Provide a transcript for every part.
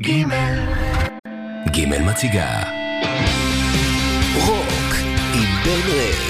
גימל. גימל מציגה. רוק עם בן רד.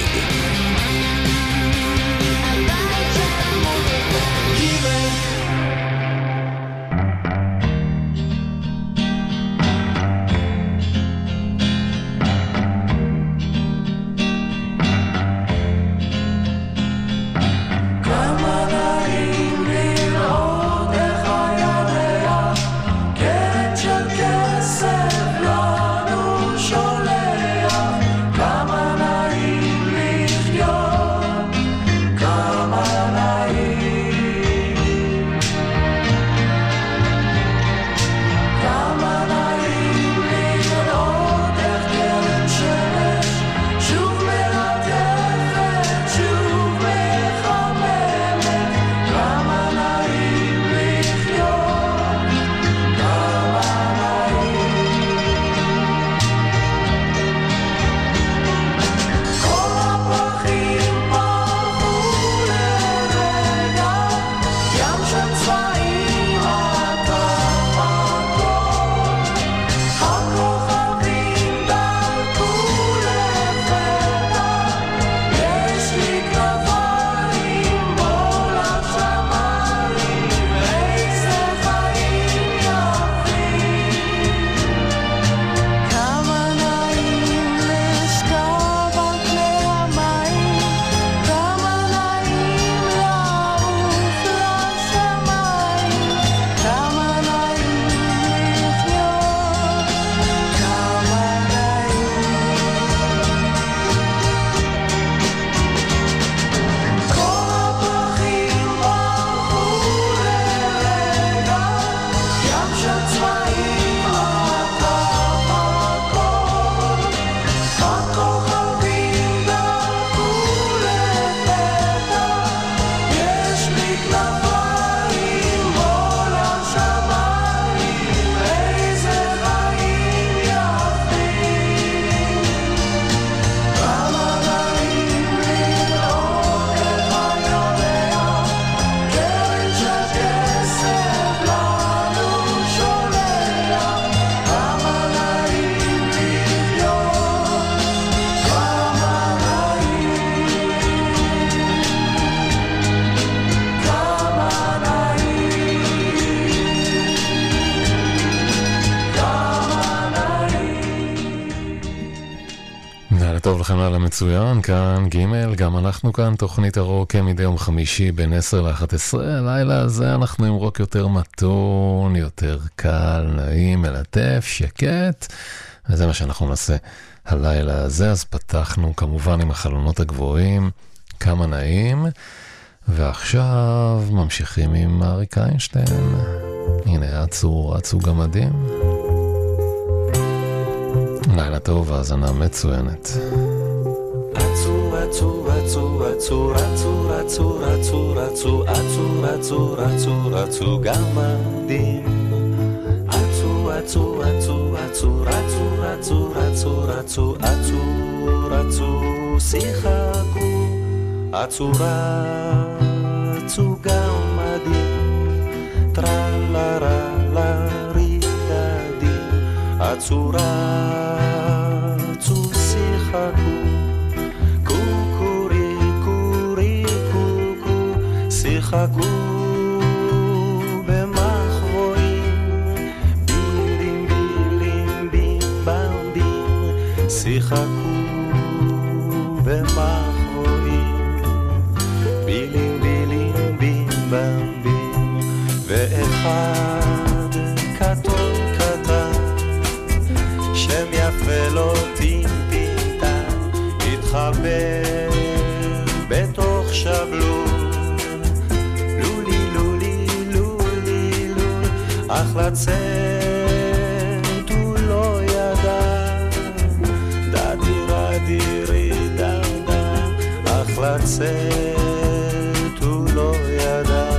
מצוין, כאן ג', גם אנחנו כאן, תוכנית הרוק כמדי יום חמישי בין 10 ל-11. הלילה הזה אנחנו עם רוק יותר מתון, יותר קל, נעים, מלטף, שקט, וזה מה שאנחנו נעשה הלילה הזה. אז פתחנו כמובן עם החלונות הגבוהים, כמה נעים, ועכשיו ממשיכים עם אריק איינשטיין. הנה, אצו, אצו גמדים. לילה טוב, האזנה מצוינת. Atsura tu sihaku חגו במחרואים, בילים בילים בים בים, שיחקו במחרואים. accent lo ידע, דדירה דירי דדה, אך לצאת הוא לא ידע,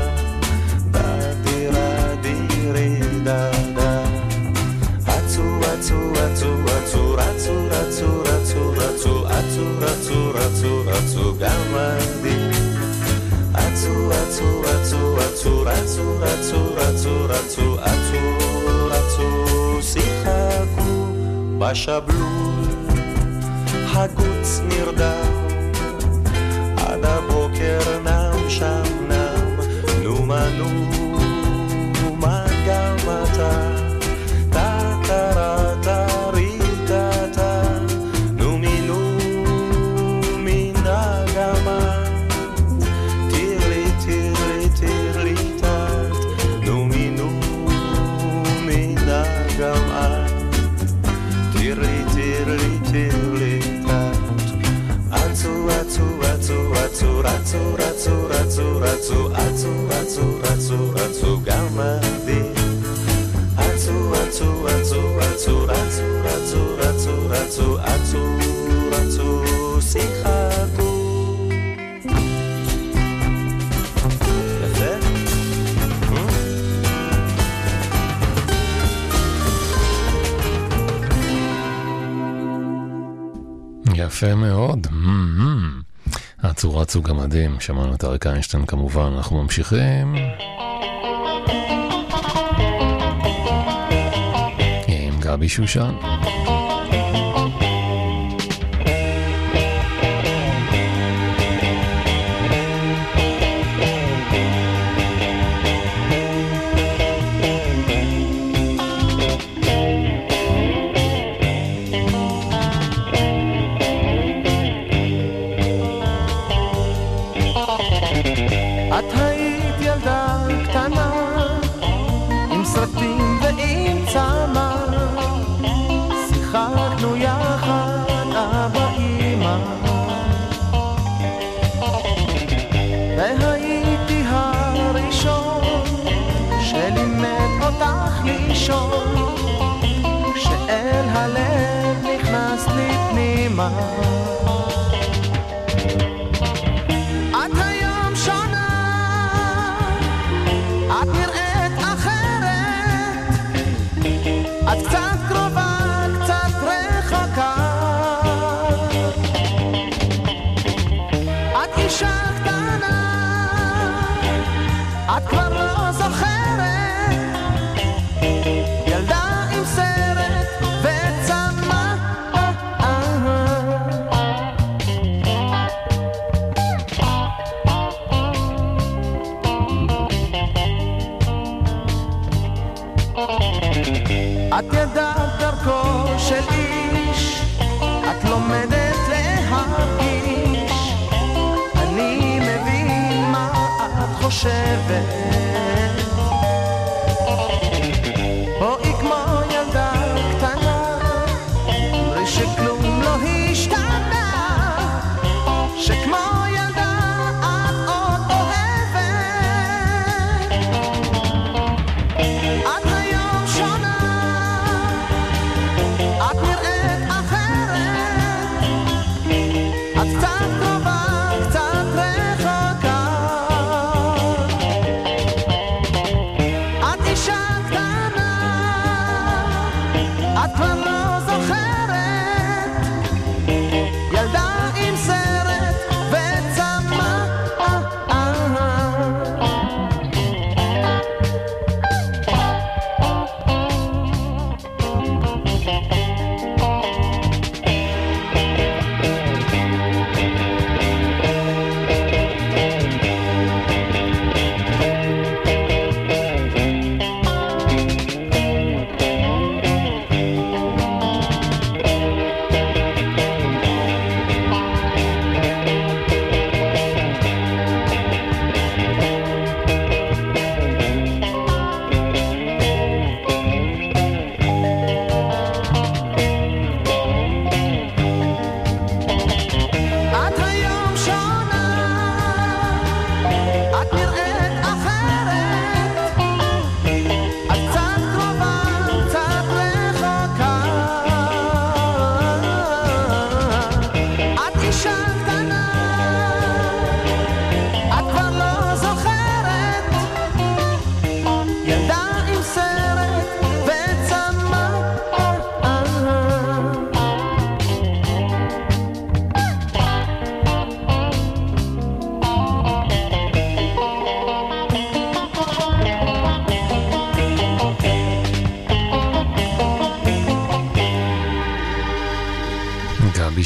דדירה דירי דדה. אצו אצו אצו אצו רצו רצו רצו רצו אצו רצו רצו רצו גם אני atu atu atu atu atu atu atu atu שיחקו בשבלול חגוץ נרדם עד הבוקר נם שם נם נו מנו ratu ratu ratu ratu ratu. רצו גמדים, שמענו את אריק איינשטיין כמובן, אנחנו ממשיכים. עם גבי שושן.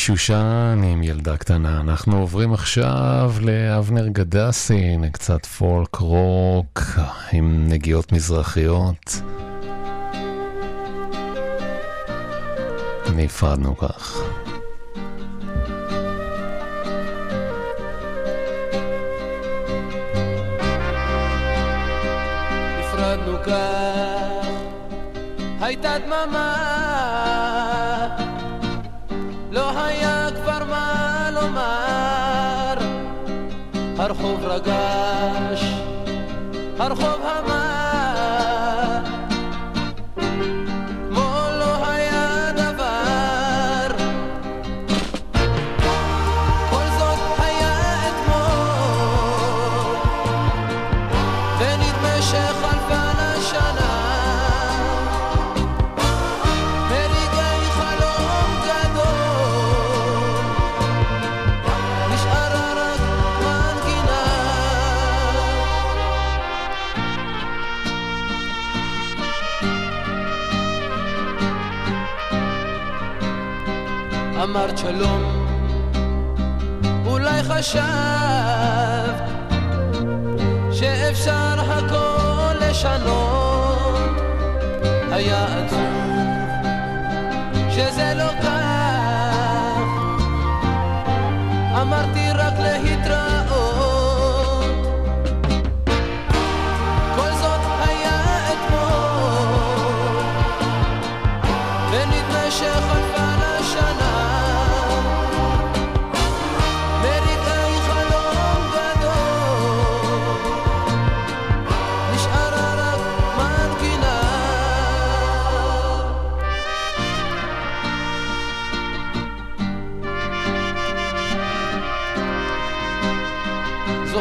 שושן עם ילדה קטנה. אנחנו עוברים עכשיו לאבנר גדסין, קצת פולק רוק עם נגיעות מזרחיות. נפרדנו כך. נפרדנו כך, הייתה דממה אמר, הרחוב רגש, הרחוב אמר אמרת שלום, אולי חשבת שאפשר הכל לשנות, היה עצוב שזה לא קרה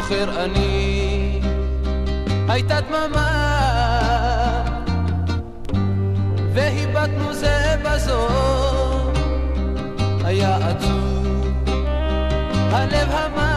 זוכר אני, הייתה דממה, והיבטנו זה בזו, היה עצוב, הלב המר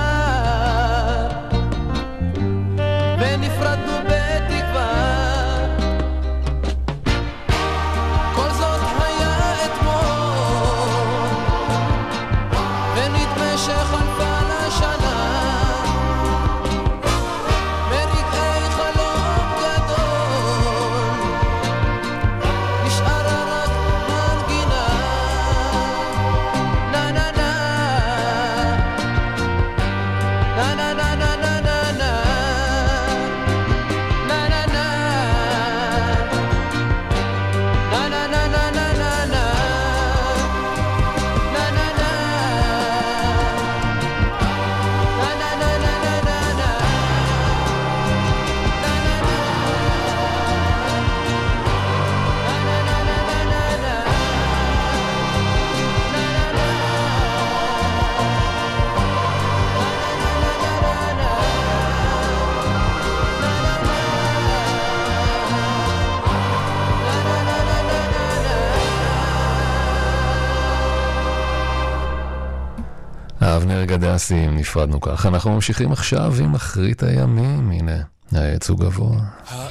הקלאסיים נפרדנו כך. אנחנו ממשיכים עכשיו עם אחרית הימים, הנה, העץ הוא גבוה. אה,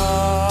Oh.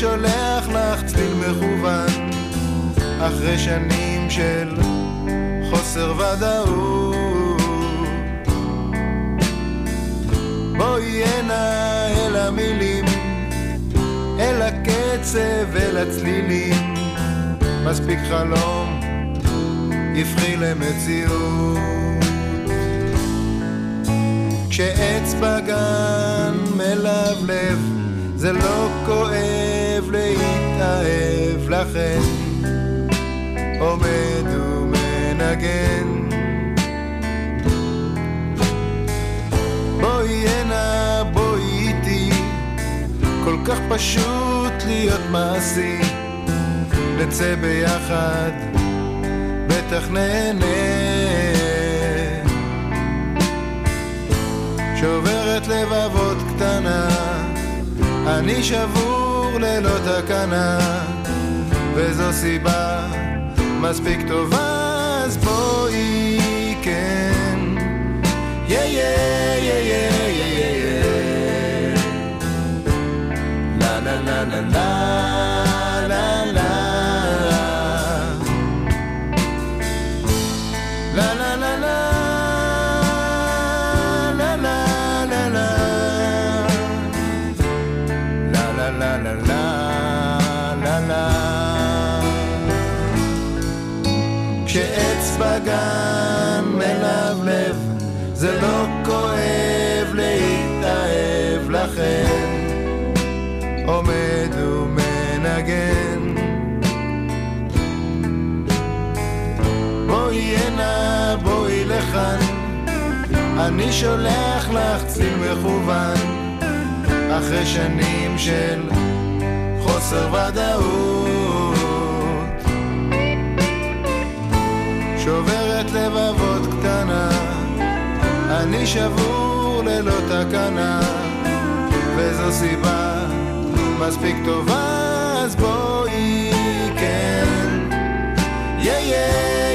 שולח לך צליל מכוון, אחרי שנים של חוסר ודאות. בואי הנה אל המילים, אל הקצב, אל הצלילים, מספיק חלום, יפחי למציאות. כשעץ בגן מלבלב, זה לא כואב להתאהב לכן, עומד ומנגן. בואי הנה, בואי איתי, כל כך פשוט להיות מעשי, נצא ביחד, בטח נהנה. שוברת לבבות קטנה, אני שבור ללא תקנה, וזו סיבה מספיק טובה, אז בואי כן. עומד ומנגן. בואי הנה, בואי לכאן, אני שולח לך צליל מכוון, אחרי שנים של חוסר ודאות. שוברת לבבות קטנה, אני שבור ללא תקנה, וזו סיבה masfik to was boiken. Yeah, yeah.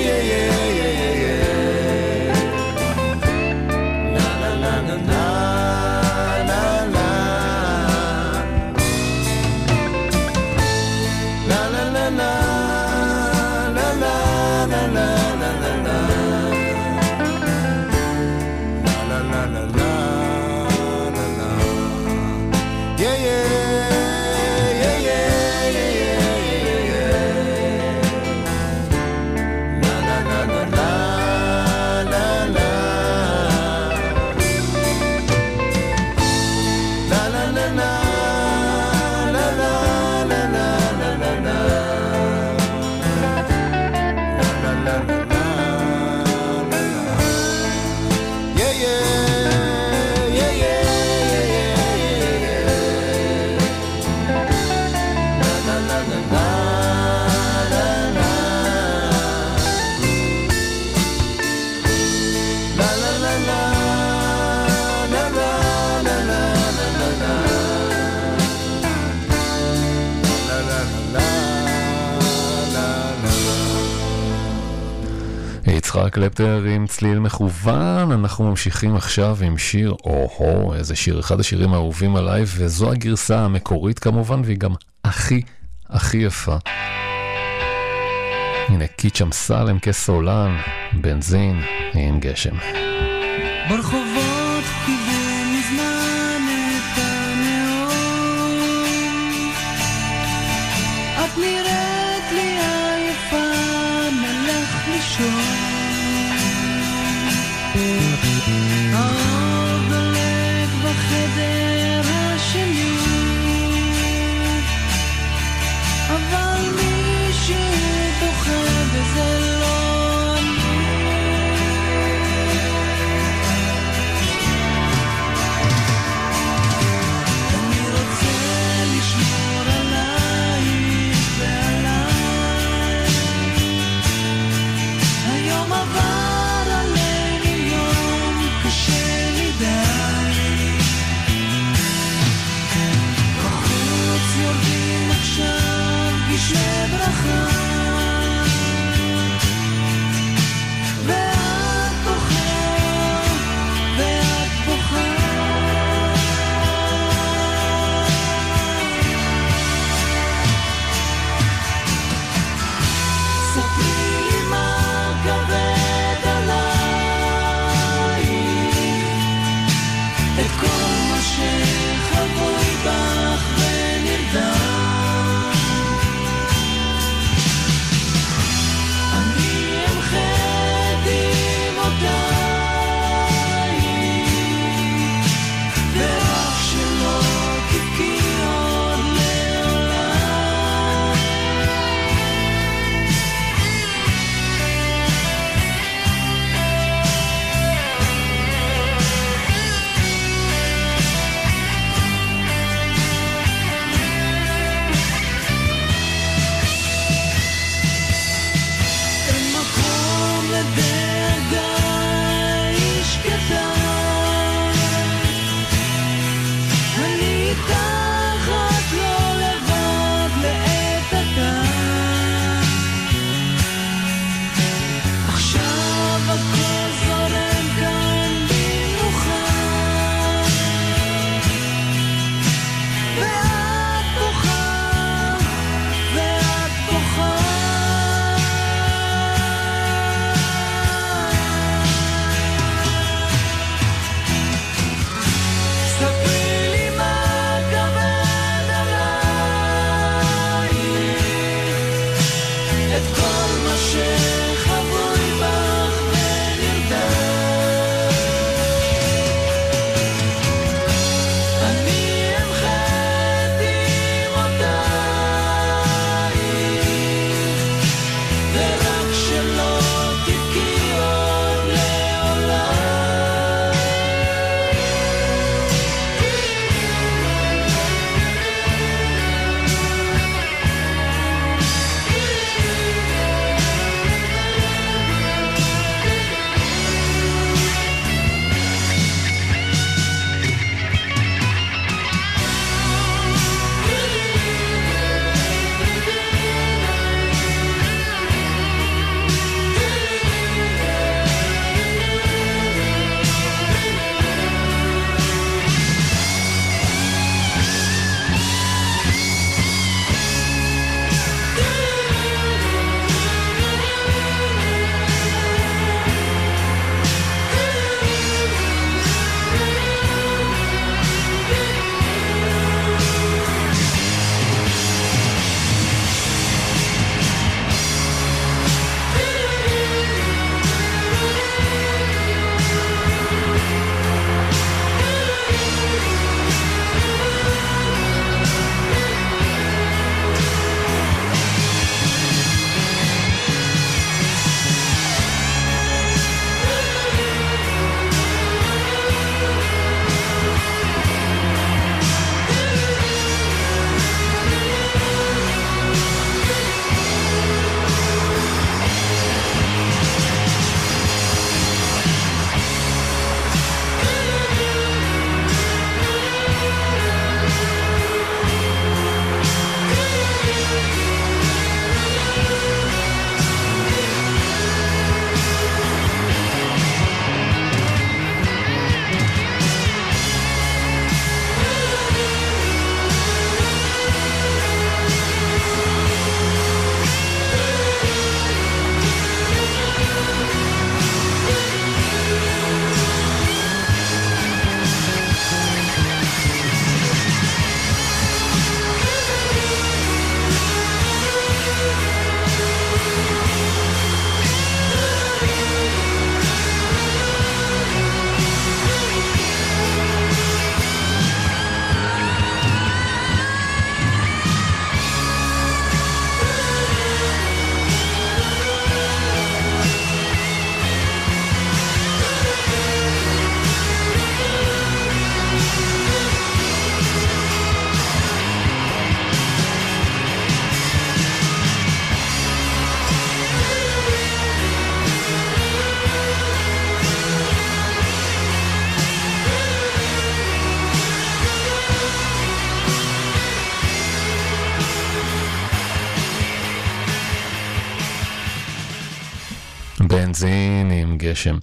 יצחק קלפטר עם צליל מכוון, אנחנו ממשיכים עכשיו עם שיר או-הו, איזה שיר, אחד השירים האהובים עליי, וזו הגרסה המקורית כמובן, והיא גם הכי הכי יפה. הנה קיץ' אמסלם כסולן, בנזין עם גשם. ברחובות הגשם.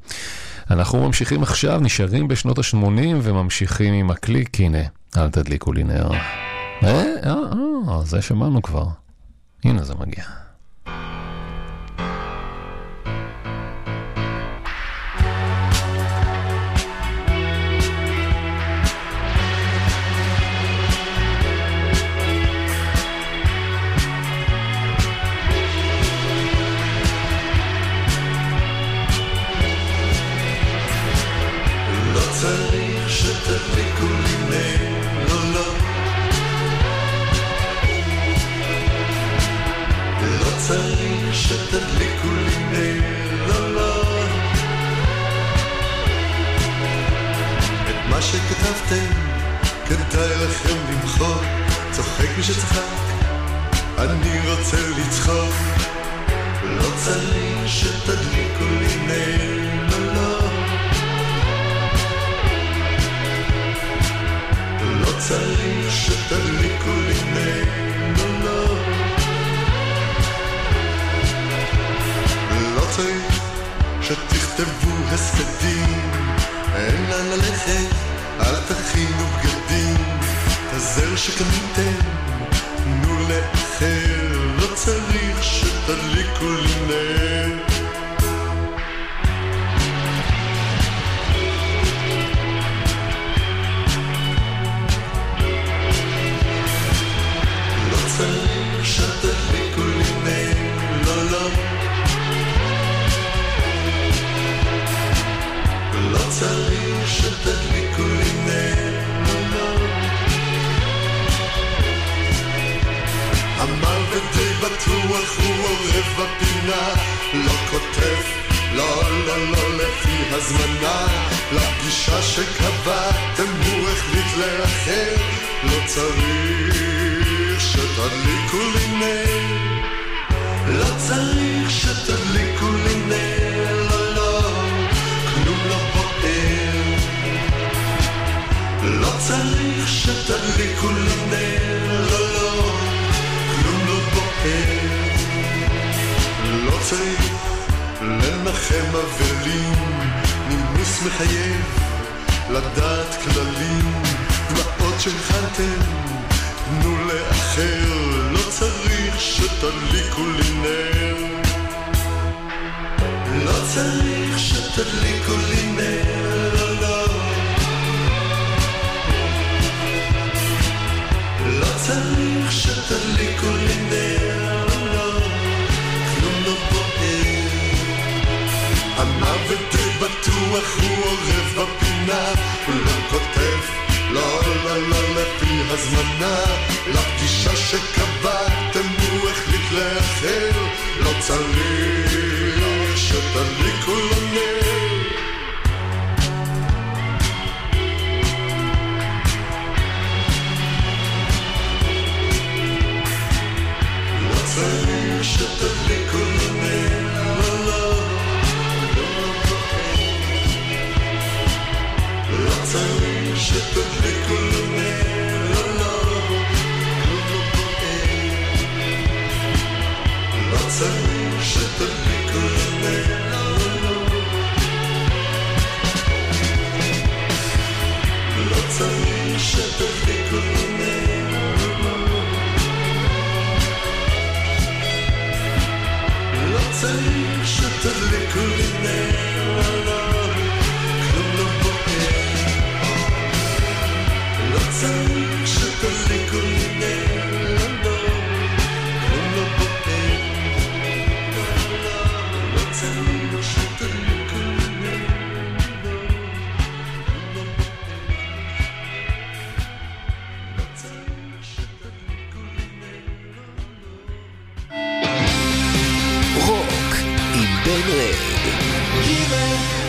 אנחנו ממשיכים עכשיו, נשארים בשנות ה-80 וממשיכים עם הקליק, הנה, אל תדליקו לי נר. אה, אה, אה, זה שמענו כבר. הנה זה מגיע. je te רוצה לנחם אבלים, נימוס מחייב לדעת כללים, דמעות שהכנתם, תנו לאחר, לא צריך שתדליקו לי נר. לא צריך שתדליקו לי נר, לא, לא. לא צריך שתדליקו לי נר. רוח רוח בפינה, לא כותב, לא, לא, לא, לפי הזמנה, לפגישה שקבעתם הוא החליט לאחר, לא צריך שתדליקו לו נר. Lots of sugar liquor in there. Greg.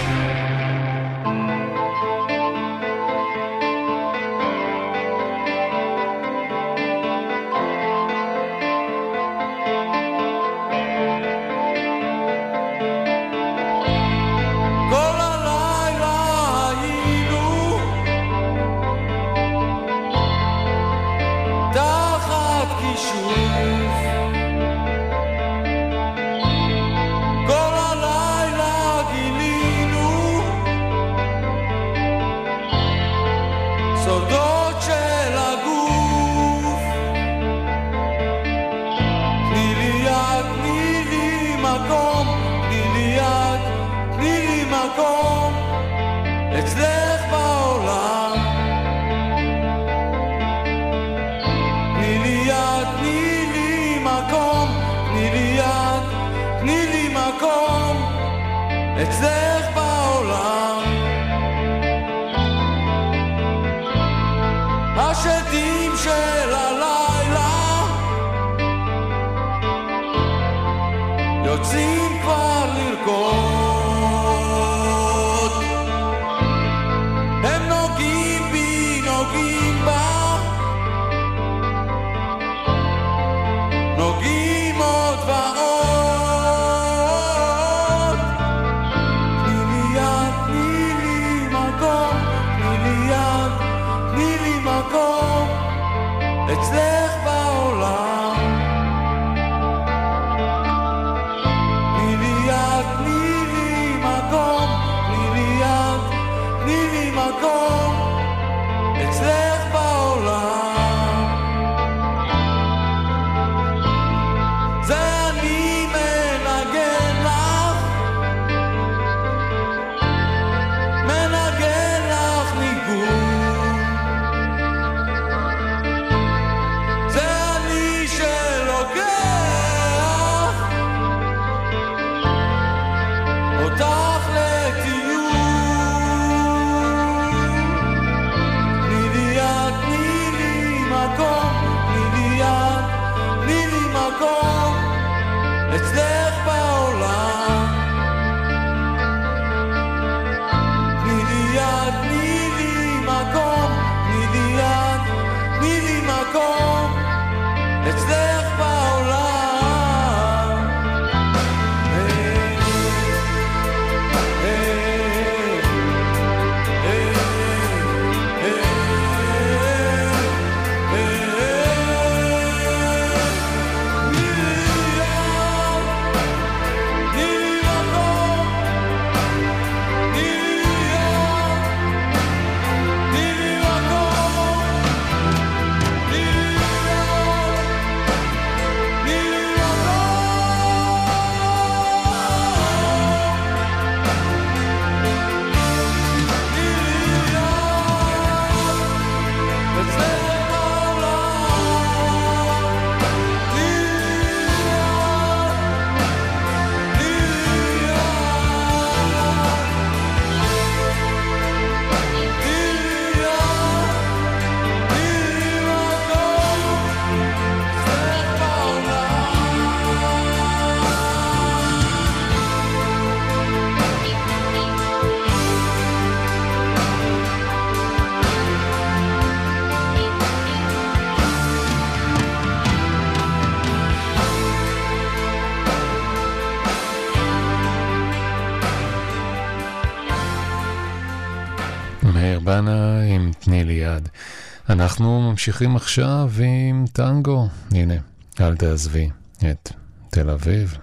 אנחנו ממשיכים עכשיו עם טנגו. הנה, אל תעזבי את תל אביב.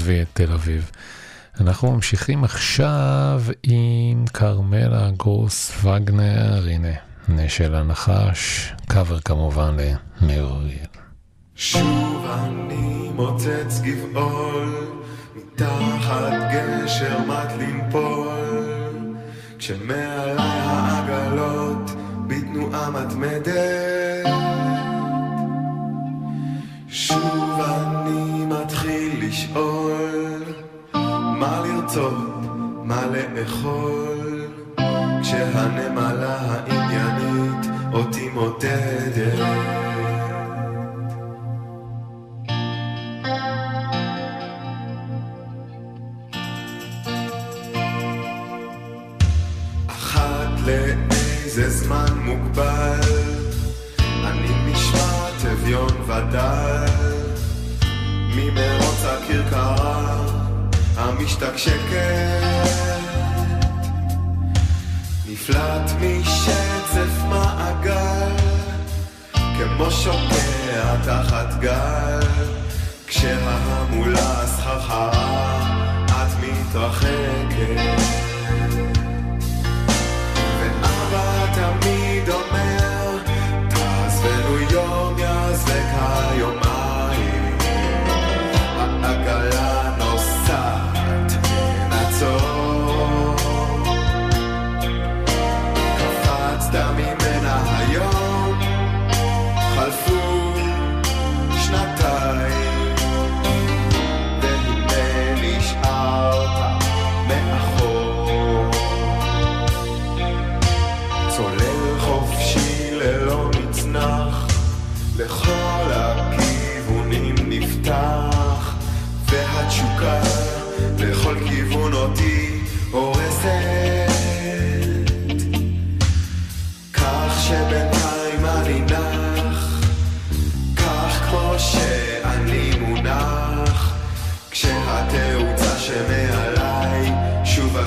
עזבי את תל אביב. אנחנו ממשיכים עכשיו עם כרמלה גרוס וגנר, הנה, נשל הנחש, קאבר כמובן למאיר אריאל. שוב אני מוצץ גבעול, מתחת גשר מת לנפול, כשמעלי העגלות בתנועה מתמדת. שוב מה לרצות, מה לאכול, כשהנמלה העניינית אותי מודדת. מפתק שקט נפלט משצף מעגל כמו שוקע תחת גל. כשההמולה סחרחרה את מתרחקת. ואבא תמיד אומר תעזבנו יום יעזבק היומה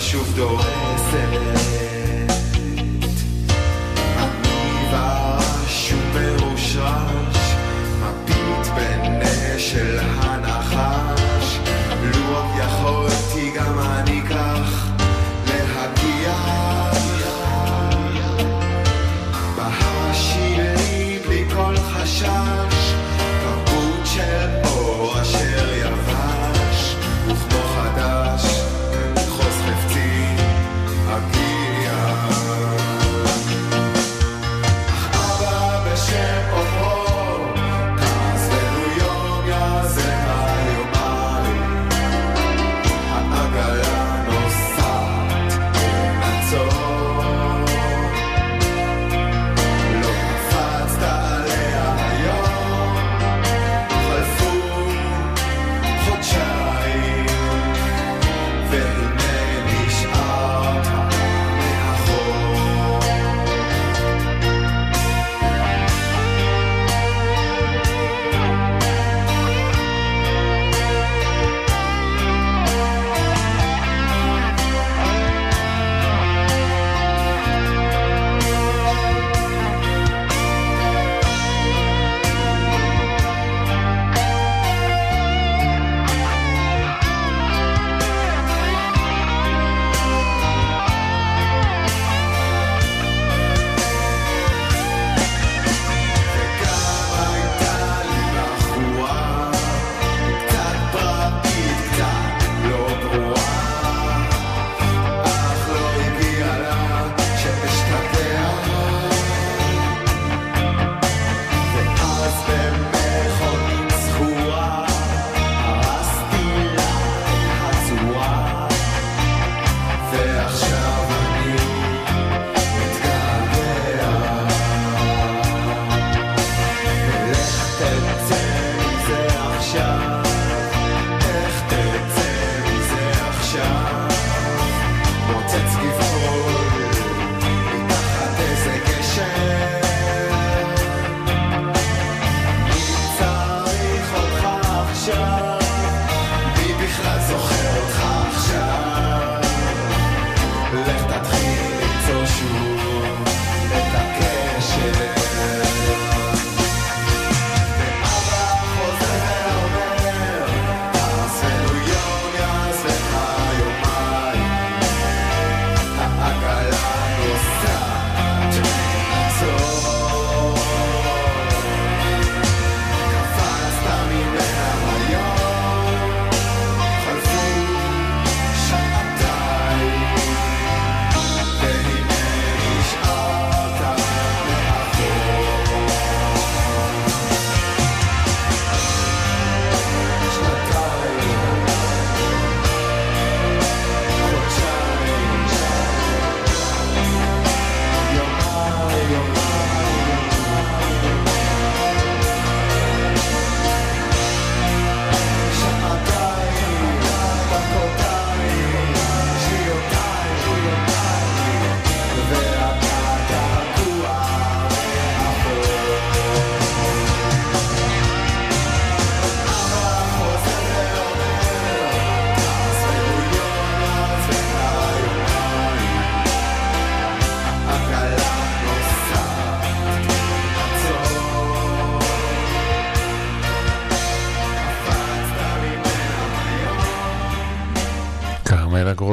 שוב דורסת.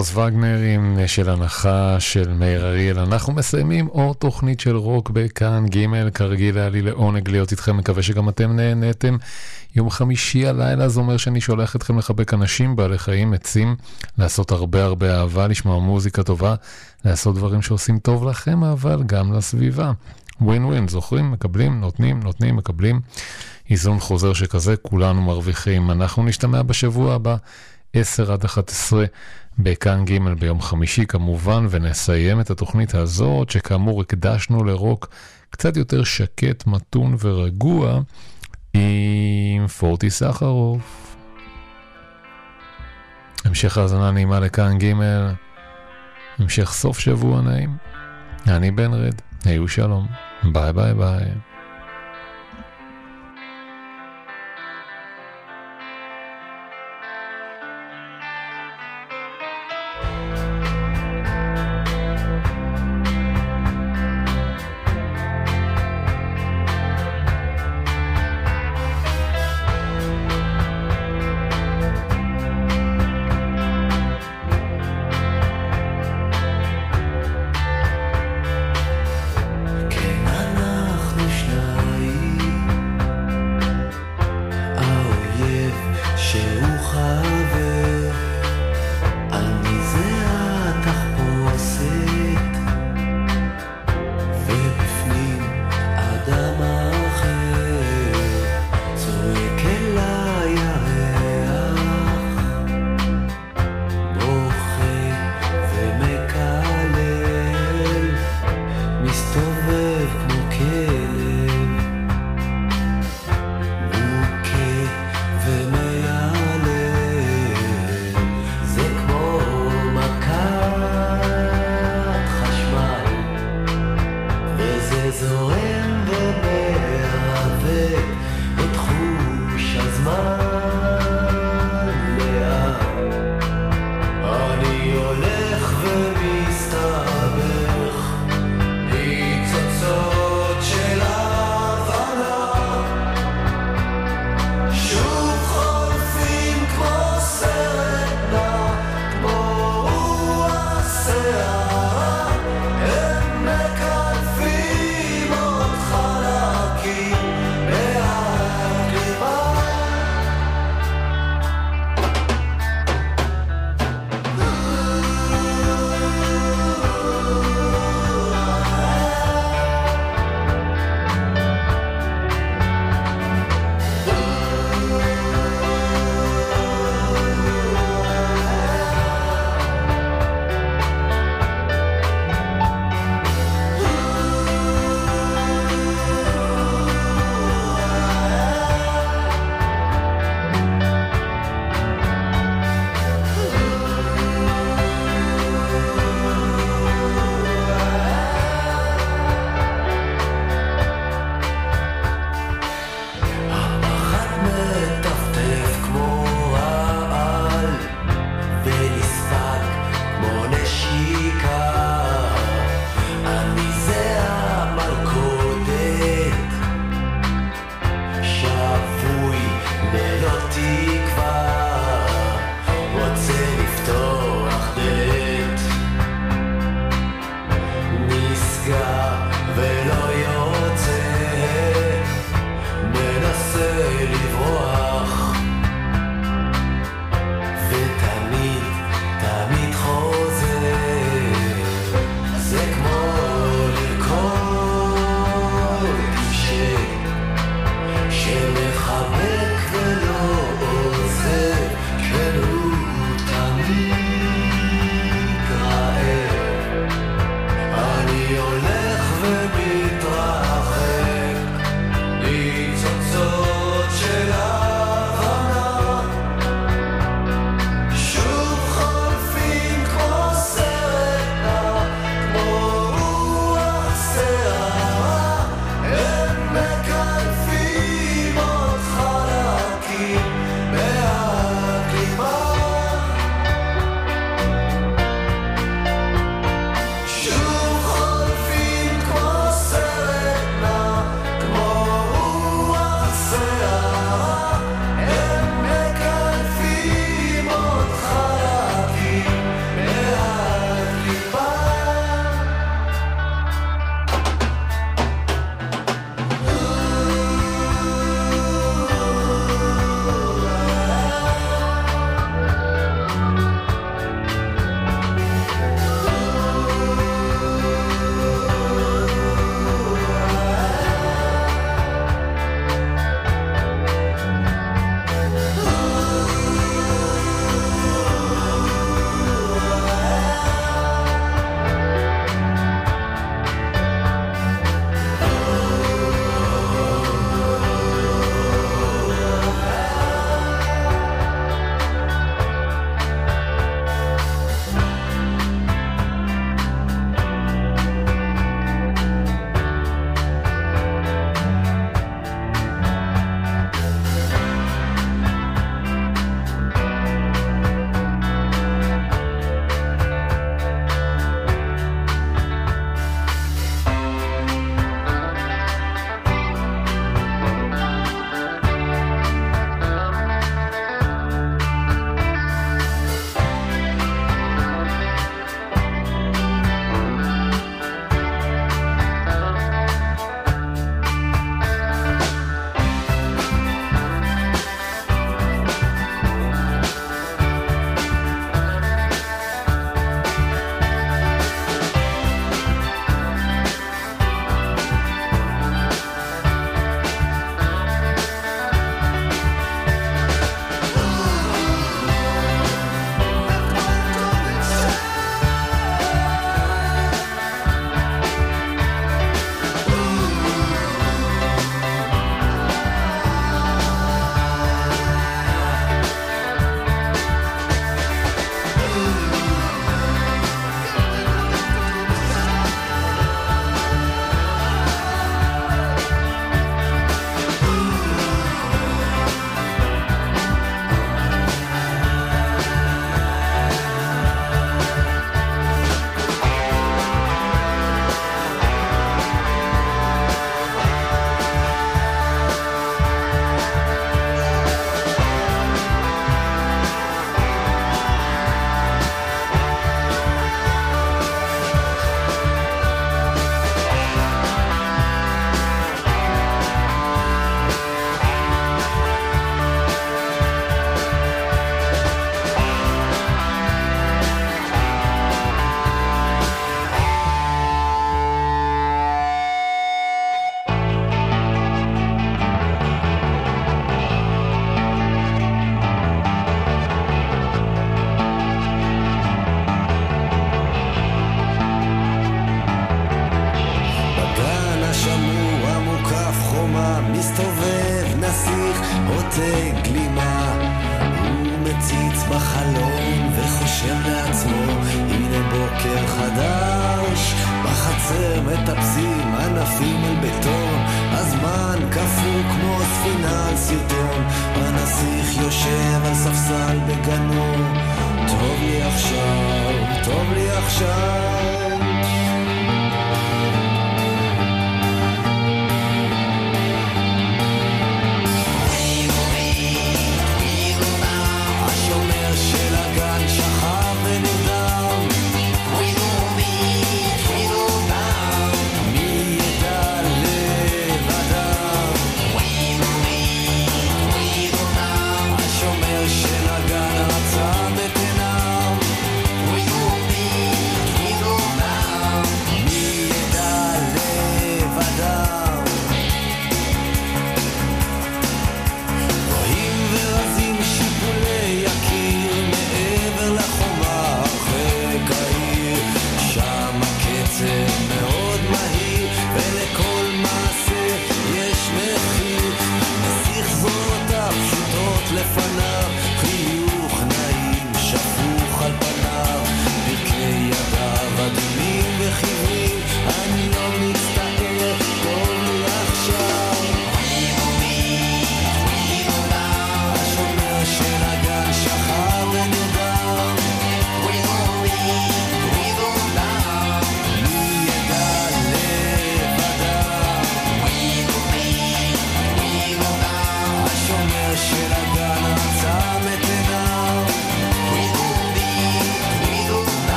קרלוס וגנר עם של הנחה של מאיר אריאל. אנחנו מסיימים עוד תוכנית של רוק בכאן ג', כרגיל היה לי לעונג להיות איתכם, מקווה שגם אתם נהנתם. יום חמישי הלילה זה אומר שאני שולח אתכם לחבק אנשים, בעלי חיים, עצים, לעשות הרבה הרבה אהבה, לשמוע מוזיקה טובה, לעשות דברים שעושים טוב לכם, אבל גם לסביבה. ווין ווין, זוכרים? מקבלים, נותנים, נותנים, מקבלים. איזון חוזר שכזה, כולנו מרוויחים. אנחנו נשתמע בשבוע הבא, 10 עד 11, בכאן ג' ביום חמישי כמובן, ונסיים את התוכנית הזאת, שכאמור הקדשנו לרוק קצת יותר שקט, מתון ורגוע, עם פורטיס סחרוף. המשך האזנה נעימה לכאן ג', המשך סוף שבוע נעים. אני בן רד, היו שלום, ביי ביי ביי.